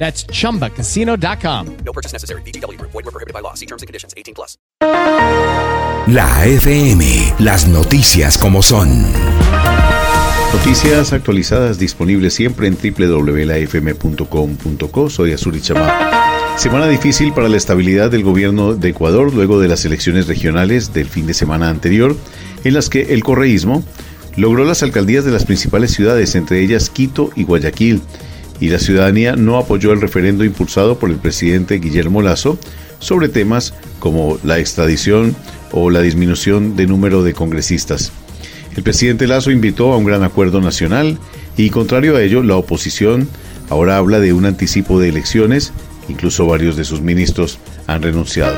That's chumbacasino.com. No purchase necessary. VGW Group. Void were prohibited by law. See terms and conditions. 18 plus. La FM, las noticias como son. Noticias actualizadas disponibles siempre en www.lafm.com.co. Soy Azuri Chamá. Semana difícil para la estabilidad del gobierno de Ecuador luego de las elecciones regionales del fin de semana anterior, en las que el correísmo logró las alcaldías de las principales ciudades, entre ellas Quito y Guayaquil y la ciudadanía no apoyó el referendo impulsado por el presidente Guillermo Lazo sobre temas como la extradición o la disminución de número de congresistas. El presidente Lazo invitó a un gran acuerdo nacional y contrario a ello la oposición ahora habla de un anticipo de elecciones, incluso varios de sus ministros han renunciado.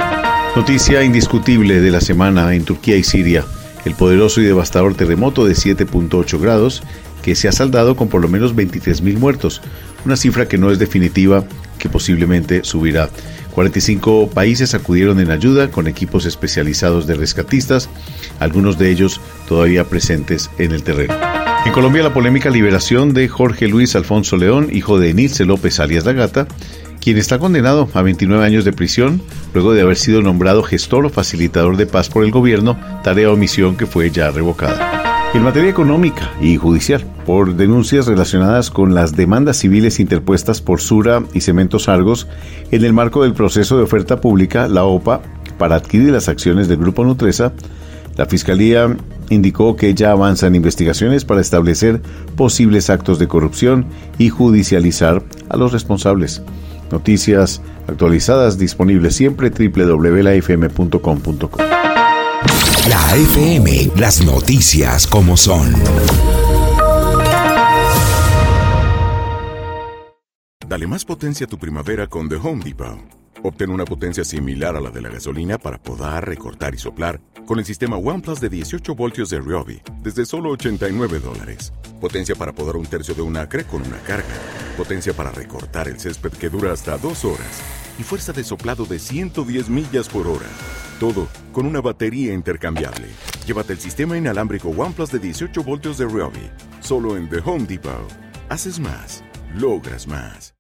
Noticia indiscutible de la semana en Turquía y Siria, el poderoso y devastador terremoto de 7.8 grados que se ha saldado con por lo menos 23.000 muertos, una cifra que no es definitiva, que posiblemente subirá. 45 países acudieron en ayuda con equipos especializados de rescatistas, algunos de ellos todavía presentes en el terreno. En Colombia, la polémica liberación de Jorge Luis Alfonso León, hijo de Nilce López alias La Gata, quien está condenado a 29 años de prisión luego de haber sido nombrado gestor o facilitador de paz por el gobierno, tarea o misión que fue ya revocada. En materia económica y judicial, por denuncias relacionadas con las demandas civiles interpuestas por Sura y Cementos Argos en el marco del proceso de oferta pública, la OPA, para adquirir las acciones del Grupo Nutresa, la Fiscalía indicó que ya avanzan investigaciones para establecer posibles actos de corrupción y judicializar a los responsables. Noticias actualizadas disponibles siempre www.lafm.com.co. FM, las noticias como son. Dale más potencia a tu primavera con The Home Depot. Obtén una potencia similar a la de la gasolina para podar, recortar y soplar con el sistema OnePlus de 18 voltios de Ryobi desde solo 89 dólares. Potencia para podar un tercio de un acre con una carga. Potencia para recortar el césped que dura hasta dos horas. Y fuerza de soplado de 110 millas por hora. Todo con una batería intercambiable. Llévate el sistema inalámbrico OnePlus de 18 voltios de Ryobi. Solo en The Home Depot. Haces más. Logras más.